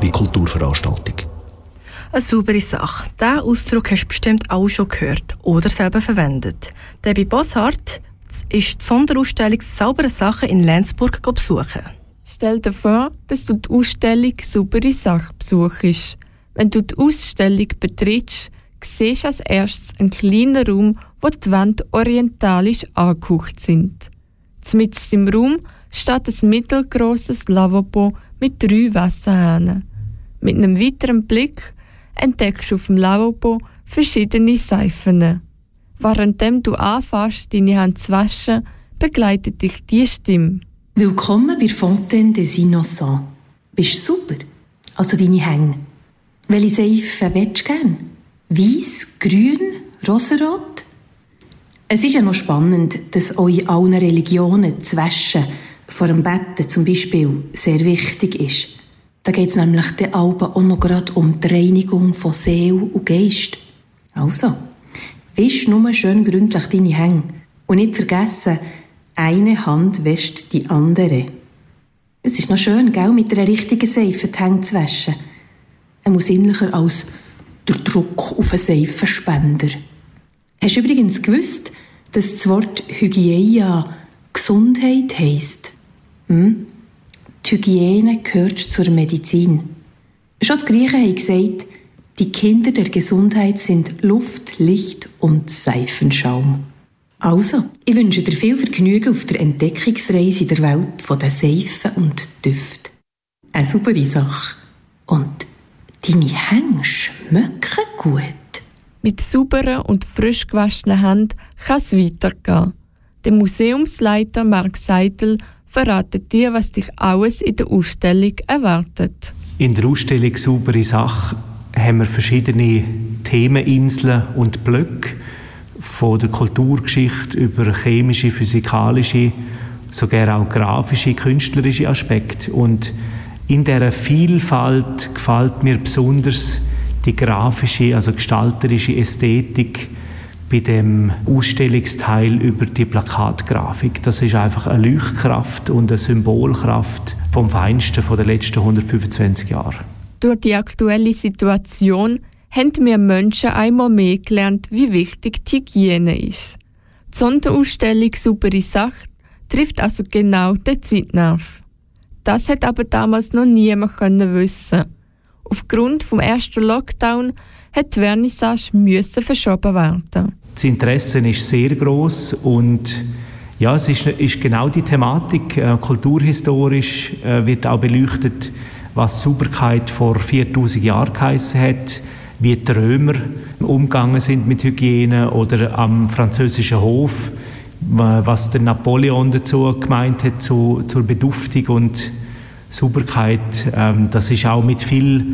wie Kulturveranstaltung. Eine saubere Sache. Diesen Ausdruck hast du bestimmt auch schon gehört oder selber verwendet. Debbie Bossart ist die Sonderausstellung «Saubere Sachen» in Lenzburg besuchen. Stell dir vor, dass du die Ausstellung «Saubere Sache» besuchst. Wenn du die Ausstellung betrittst, siehst du als erstes einen kleinen Raum, wo die Wände orientalisch angehaucht sind. Mitten im Raum steht ein mittelgroßes Lavabo mit drei Wasserhähnen. Mit einem weiteren Blick entdeckst du auf dem Lavabo verschiedene Seifen. Währenddem du anfängst, deine Hände zu waschen, begleitet dich die Stimme. Willkommen bei Fontaine des Innocents. Bist du super? Also deine Hänge. Welche Seife willst du gern? Weiss, grün, rosarot? Es ist ja noch spannend, dass euch allen Religionen das Waschen vor dem Betten zum Beispiel sehr wichtig ist. Da geht es nämlich den Alben auch noch gerade um die Reinigung von Seele und Geist. Also, wisch nur schön gründlich deine Hänge. Und nicht vergessen, eine Hand wäscht die andere. Es ist noch schön, gell, mit einer richtigen Seife die Hänge zu waschen. Er muss innerlicher als der Druck auf einen Seifenspender. Hast du übrigens gewusst, dass das Wort Hygiene Gesundheit heisst? Hm? Die Hygiene gehört zur Medizin. Schon die Griechen haben gesagt, die Kinder der Gesundheit sind Luft, Licht und Seifenschaum. Also, ich wünsche dir viel Vergnügen auf der Entdeckungsreise in der Welt den Seifen und Düften. Eine super Sache. Und deine Hänge schmecken gut. Mit sauberen und frisch gewaschenen Händen kann es weitergehen. Der Museumsleiter Mark Seidel verratet dir, was dich alles in der Ausstellung erwartet. In der Ausstellung «Saubere Sache» haben wir verschiedene Themeninseln und Blöcke von der Kulturgeschichte über chemische, physikalische, sogar auch grafische, künstlerische Aspekte. Und in dieser Vielfalt gefällt mir besonders die grafische, also gestalterische Ästhetik bei dem Ausstellungsteil über die Plakatgrafik. Das ist einfach eine Leuchtkraft und eine Symbolkraft vom Feinsten von den letzten 125 Jahren. Durch die aktuelle Situation haben wir Menschen einmal mehr gelernt, wie wichtig die Hygiene ist. Die Sonderausstellung «Supere Sache» trifft also genau den Zeitnerv. Das hat aber damals noch niemand wissen. Aufgrund vom ersten Lockdown hat die Vernissage müssen verschoben werden. Das Interesse ist sehr groß und ja, es ist, ist, genau die Thematik. Äh, kulturhistorisch äh, wird auch beleuchtet, was Sauberkeit vor 4000 Jahren geheißen hat, wie die Römer umgegangen sind mit Hygiene oder am französischen Hof, was der Napoleon dazu gemeint hat zu, zur Beduftung und Sauberkeit. Ähm, das ist auch mit viel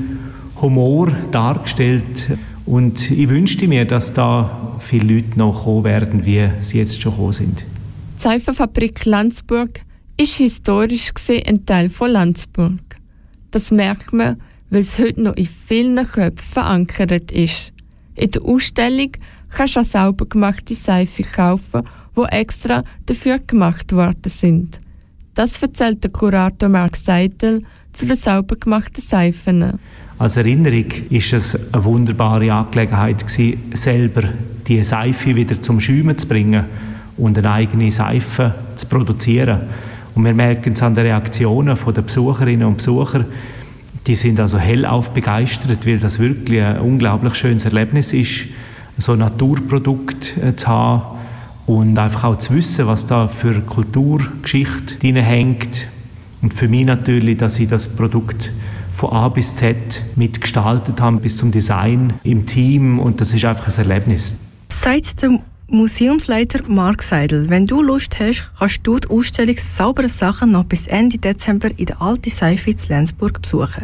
Humor dargestellt. Und ich wünschte mir, dass da viele Leute noch kommen werden, wie sie jetzt schon gekommen sind. Die Seifenfabrik Landsburg ist historisch gesehen ein Teil von Landsburg. Das merkt man, weil es heute noch in vielen Köpfen verankert ist. In der Ausstellung kannst du auch sauber gemachte Seife kaufen, die extra dafür gemacht worden sind. Das erzählt der Kurator Mark Seidel zu den sauber gemachten Seifen. Als Erinnerung ist es eine wunderbare Angelegenheit gewesen, selber die Seife wieder zum Schäumen zu bringen und eine eigene Seife zu produzieren. Und wir merken es an den Reaktionen der Besucherinnen und Besucher, die sind also hellauf begeistert, weil das wirklich ein unglaublich schönes Erlebnis ist, so ein Naturprodukt äh, zu haben und einfach auch zu wissen, was da für Kulturgeschichte drin hängt. Und für mich natürlich, dass ich das Produkt von A bis Z mitgestaltet habe, bis zum Design im Team und das ist einfach ein Erlebnis. Seit der Museumsleiter Mark Seidel, wenn du Lust hast, kannst du die Ausstellung «Saubere Sachen» noch bis Ende Dezember in der Alten Seife in Lenzburg besuchen.